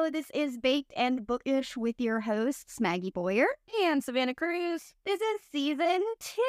Hello, this is Baked and Bookish with your hosts, Maggie Boyer and Savannah Cruz. This is season two.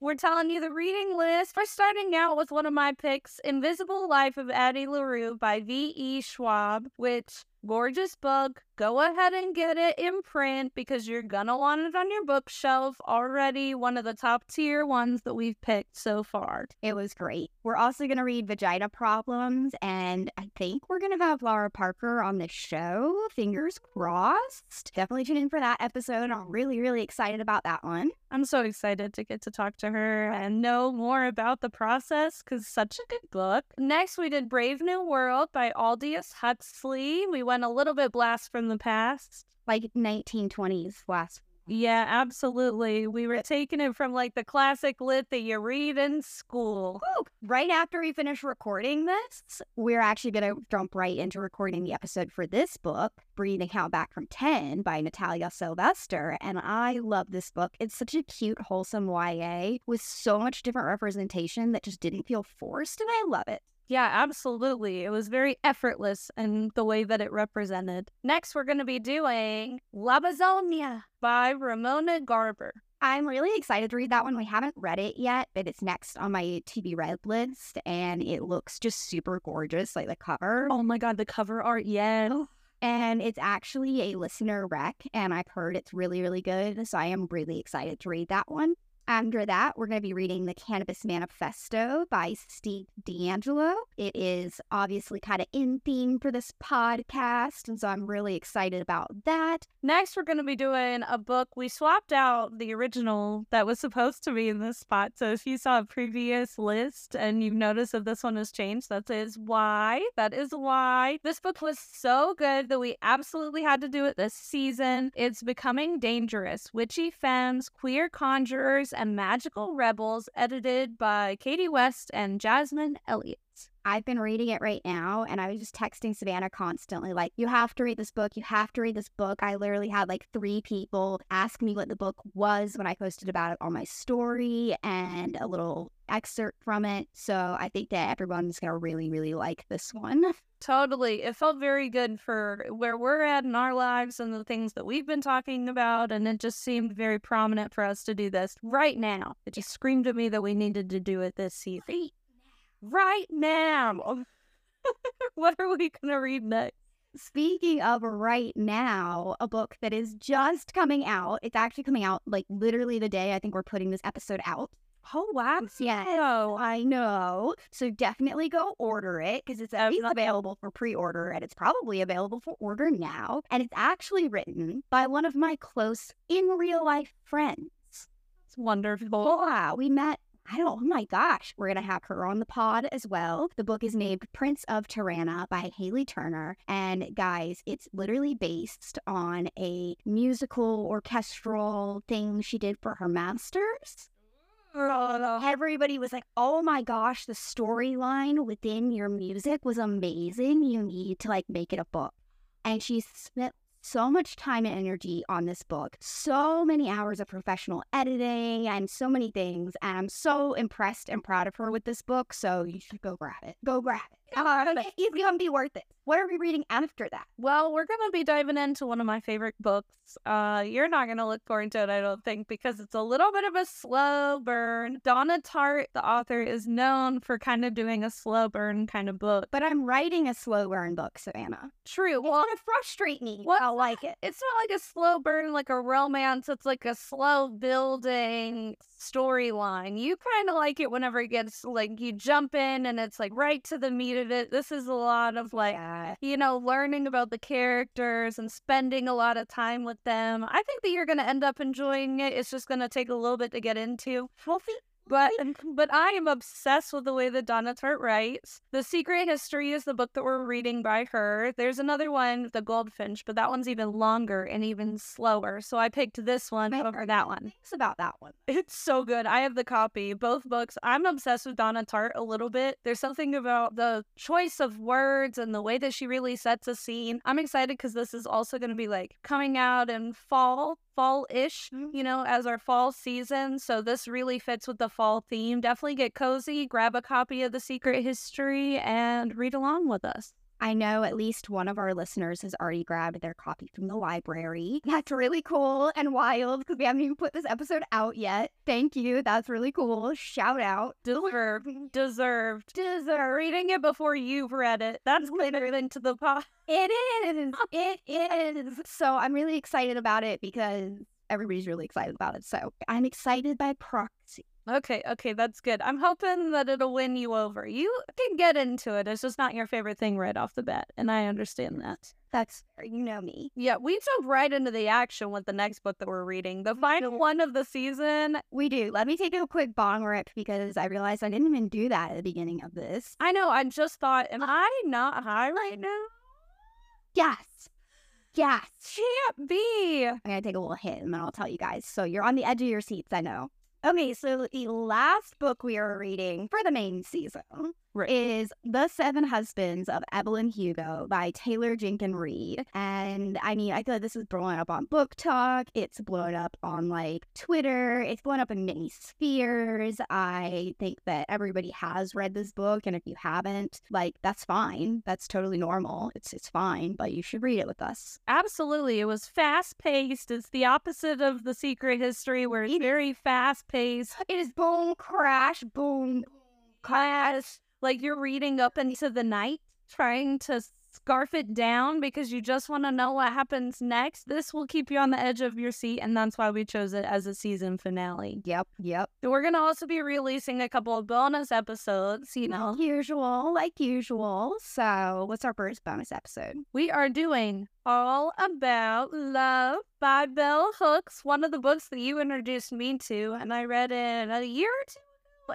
We're telling you the reading list. We're starting out with one of my picks, Invisible Life of Addie LaRue by V.E. Schwab, which gorgeous book. Go ahead and get it in print because you're gonna want it on your bookshelf. Already one of the top tier ones that we've picked so far. It was great. We're also gonna read Vagina Problems, and I think we're gonna have Lara Parker on the show. Fingers crossed. Definitely tune in for that episode. I'm really, really excited about that one. I'm so excited to get to talk to her and know more about the process because such a good book. Next, we did Brave New World by Aldous Huxley. We went a little bit blast from the past. Like 1920s blast yeah, absolutely. We were taking it from like the classic lit that you read in school. Woo! Right after we finish recording this, we're actually going to jump right into recording the episode for this book, Breathe and Count Back from 10 by Natalia Sylvester. And I love this book. It's such a cute, wholesome YA with so much different representation that just didn't feel forced. And I love it. Yeah, absolutely. It was very effortless in the way that it represented. Next, we're going to be doing Lobizona by Romina Garber. I'm really excited to read that one. We haven't read it yet, but it's next on my to be read list, and it looks just super gorgeous, like the cover. Oh my god, the cover art, yeah. Oh, and it's actually a listener rec, and I've heard it's really, really good. So I am really excited to read that one. After that, we're going to be reading The Cannabis Manifesto by Steve DeAngelo. It is obviously kind of in theme for this podcast, and so I'm really excited about that. Next, we're going to be doing a book. We swapped out the original that was supposed to be in this spot. So if you saw a previous list and you've noticed that this one has changed, that is why. That is why. This book was so good that we absolutely had to do it this season. It's Becoming Dangerous Witchy Femmes, Queer Conjurers, and Magical Rebels, edited by Katie West and Jasmine Elliott. I've been reading it right now and I was just texting Savannah constantly, like, you have to read this book. You have to read this book. I literally had like three people ask me what the book was when I posted about it on my story and a little excerpt from it. So I think that everyone's going to really, really like this one. Totally. It felt very good for where we're at in our lives and the things that we've been talking about. And it just seemed very prominent for us to do this right now. It just screamed at me that we needed to do it this season right now. what are we going to read next? Speaking of right now, a book that is just coming out. It's actually coming out like literally the day I think we're putting this episode out. Oh wow! Yes, I know. So definitely go order it because it's available for pre-order and it's probably available for order now. And it's actually written by one of my close in real life friends. It's wonderful. Wow, we met I don't, oh my gosh, we're going to have her on the pod as well. The book is named Prince of Terrana by Hayley Turner. And guys, it's literally based on a musical orchestral thing she did for her master's. Everybody was like, oh my gosh, the storyline within your music was amazing. You need to like make it a book. And she spent so much time and energy on this book, so many hours of professional editing and so many things. And I'm so impressed and proud of her with this book. So you should go grab it. Go grab it. Uh, it's gonna be worth it. What are we reading after that? Well, we're gonna be diving into one of my favorite books. Uh, you're not gonna look forward to it, I don't think, because it's a little bit of a slow burn. Donna Tartt, the author, is known for kind of doing a slow burn kind of book. But I'm writing a slow burn book, Savannah. True. It's well, gonna frustrate me. Well, I like it. It's not like a slow burn, like a romance. It's like a slow building storyline. You kind of like it whenever it gets like you jump in and it's like right to the meat of it. This is a lot of like, yeah. you know, learning about the characters and spending a lot of time with them. I think that you're going to end up enjoying it. It's just going to take a little bit to get into. We'll see. But but I am obsessed with the way that Donna Tartt writes. The Secret History is the book that we're reading by her. There's another one, The Goldfinch, but that one's even longer and even slower. So I picked this one over that one. Thanks about that one. It's so good. I have the copy, both books. I'm obsessed with Donna Tartt a little bit. There's something about the choice of words and the way that she really sets a scene. I'm excited because this is also going to be like coming out in fall fall ish, mm-hmm. you know, as our fall season. So this really fits with the fall theme. Definitely get cozy, grab a copy of The Secret History, and read along with us. I know at least one of our listeners has already grabbed their copy from the library. That's really cool and wild because we haven't even put this episode out yet. Thank you. That's really cool. Shout out. Deserved. Deserved. Deserved. Reading it before you've read it. That's better than to the pot. It is. It is. So I'm really excited about it because everybody's really excited about it. So I'm excited by proxy. Okay, okay, that's good. I'm hoping that it'll win you over. You can get into it. It's just not your favorite thing right off the bat, and I understand mm, that. That's you know me. Yeah, we jump right into the action with the next book that we're reading, the final one of the season. We do. Let me take a quick bong rip because I realized I didn't even do that at the beginning of this. I know. I just thought, am uh, I not high right now? Yes. Yes. Can't be. I'm gonna take a little hit and then I'll tell you guys. So you're on the edge of your seats, I know. Okay, so the last book we are reading for the main season Right. is The Seven Husbands of Evelyn Hugo by Taylor Jenkins Reid. And I mean, I feel like this is blowing up on BookTok. It's blown up on like Twitter. It's blown up in many spheres. I think that everybody has read this book. And if you haven't, like, that's fine. That's totally normal. It's it's fine, but you should read it with us. Absolutely. It was fast paced. It's the opposite of the secret history where it's very fast paced. It is boom, crash, boom, crash. Like you're reading up into the night, trying to scarf it down because you just want to know what happens next. This will keep you on the edge of your seat, and that's why we chose it as a season finale. Yep, yep. We're going to also be releasing a couple of bonus episodes, you know. Like usual, like usual. So, what's our first bonus episode? We are doing All About Love by Bell Hooks, one of the books that you introduced me to, and I read it a year or two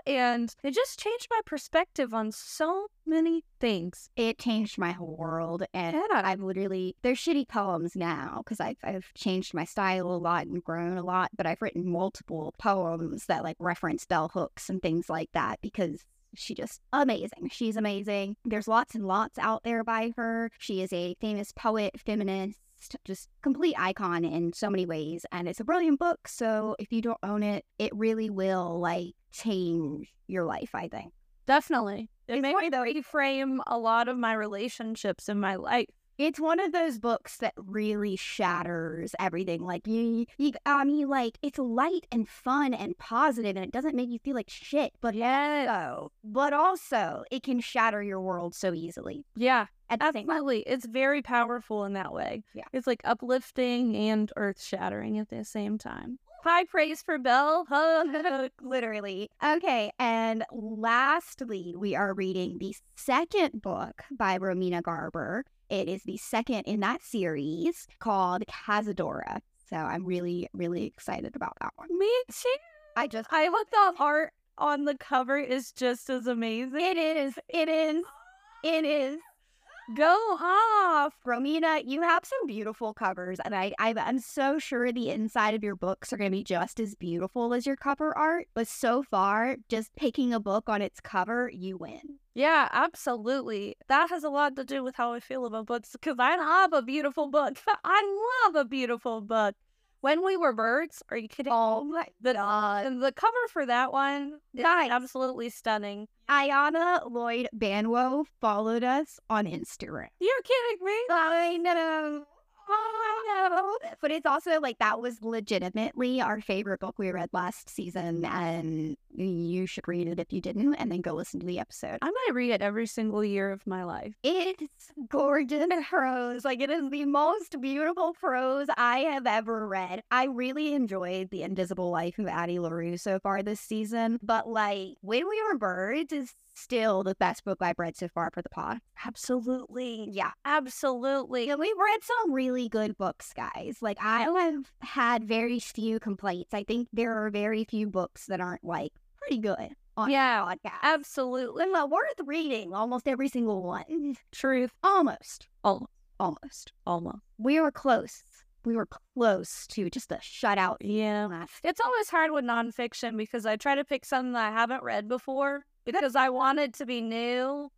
and it just changed my perspective on so many things. It changed my whole world, and I've literally there's shitty poems now because I've I've changed my style a lot and grown a lot, but I've written multiple poems that like reference bell hooks and things like that because she just amazing. She's amazing. There's lots and lots out there by her. She is a famous poet, feminist, just complete icon in so many ways. And it's a brilliant book. So if you don't own it, it really will like change your life, I think. Definitely. It It's made me reframe a lot of my relationships in my life. It's one of those books that really shatters everything. Like you, you, I mean, like it's light and fun and positive, and it doesn't make you feel like shit. But also, but also, it can shatter your world so easily. Yeah, At the same time, absolutely. It's very powerful in that way. Yeah. It's like uplifting and earth shattering at the same time. High praise for Bell. Hooks. literally. Okay, and lastly, we are reading the second book by Romina Garber. It is the second in that series called Cazadora. So I'm really, really excited about that one. Me too. I just I hope the art on the cover is just as amazing. It is. It is. It is. Go off. Romina, you have some beautiful covers, and I, I I'm so sure the inside of your books are going to be just as beautiful as your cover art. But so far, just picking a book on its cover, you win. Yeah, absolutely. That has a lot to do with how I feel about books because I love a beautiful book. I love a beautiful book. When We Were Birds, are you kidding? Oh my the, god! and the cover for that one Guys. absolutely stunning. Ayanna Lloyd Banwo followed us on Instagram. You're kidding me? I know. I know. But it's also like that was legitimately our favorite book we read last season, and you should read it if you didn't, and then go listen to the episode. I might read it every single year of my life. It's gorgeous prose. Like it is the most beautiful prose I have ever read. I really enjoyed The Invisible Life of Addie LaRue so far this season, but like When We Were Birds is still the best book I've read so far for the pod. Absolutely. Yeah. Absolutely. Yeah, we've read some really good books, guys. Like I have had very few complaints. I think there are very few books that aren't like pretty good on Yeah, podcast. Absolutely. And, uh, worth reading almost every single one. Truth. Almost. Almost. Almost. Almost. we were close. We were close to just a shutout. Yeah. It's always hard with nonfiction because I try to pick something that I haven't read before because I want it to be new,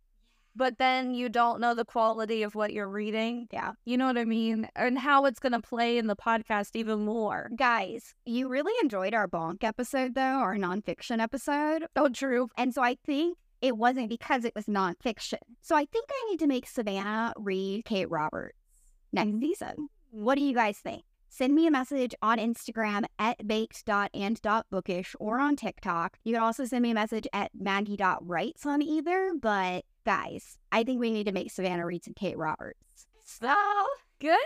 but then you don't know the quality of what you're reading. Yeah. You know what I mean? And how it's going to play in the podcast even more. Guys, you really enjoyed our bonk episode, though, our nonfiction episode. Oh, true. And so I think it wasn't because it was nonfiction. So I think I need to make Savannah read Kate Roberts next mm-hmm. season. What do you guys think? Send me a message on Instagram at baked.and.bookish or on TikTok. You can also send me a message at maggie.writes on either. But guys, I think we need to make Savannah read some Kate Roberts. So Good.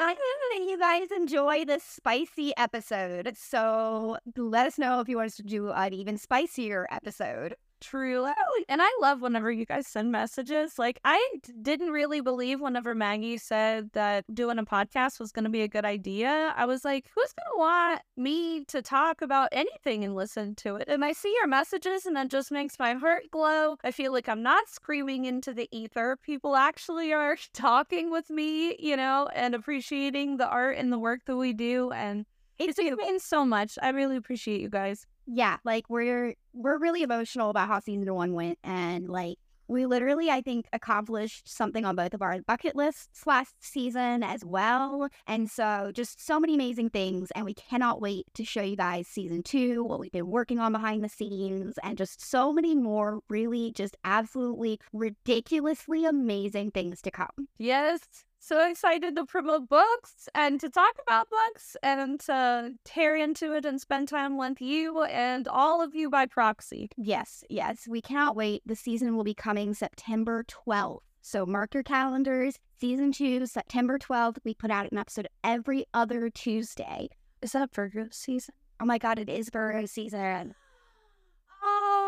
I hope that you guys enjoy this spicy episode. So let us know if you want us to do an even spicier episode. True. And I love whenever you guys send messages. Like, I didn't really believe whenever Maggie said that doing a podcast was going to be a good idea. I was like, who's going to want me to talk about anything and listen to it? And I see your messages, and that just makes my heart glow. I feel like I'm not screaming into the ether. People actually are talking with me, you know, and appreciating the art and the work that we do. And it means so much. I really appreciate you guys. Yeah, like we're we're really emotional about how season one went and like we literally I think accomplished something on both of our bucket lists last season as well. And so just so many amazing things and we cannot wait to show you guys season 2, what we've been working on behind the scenes and just so many more really just absolutely ridiculously amazing things to come. Yes. So excited to promote books and to talk about books and to tear into it and spend time with you and all of you by proxy. Yes, yes, we cannot wait. The season will be coming September 12th. So mark your calendars. Season 2, September 12th. We put out an episode every other Tuesday. Is that Virgo season? Oh my god, it is Virgo season.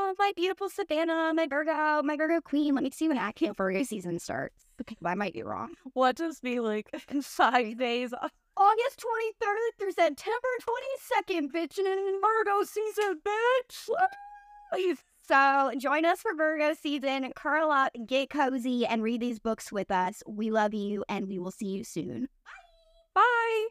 Oh, my beautiful Savannah, my Virgo, my Virgo queen. Let me see when actual Virgo season starts. Okay, I might be wrong. What does be like five days off? August 23rd through September 22nd, bitch. And Virgo season, bitch. Please. So join us for Virgo season. Curl up, get cozy, and read these books with us. We love you, and we will see you soon. Bye. Bye.